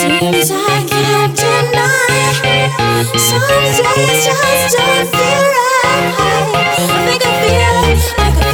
Seems I can't deny. Some days just don't feel right. I think I feel like a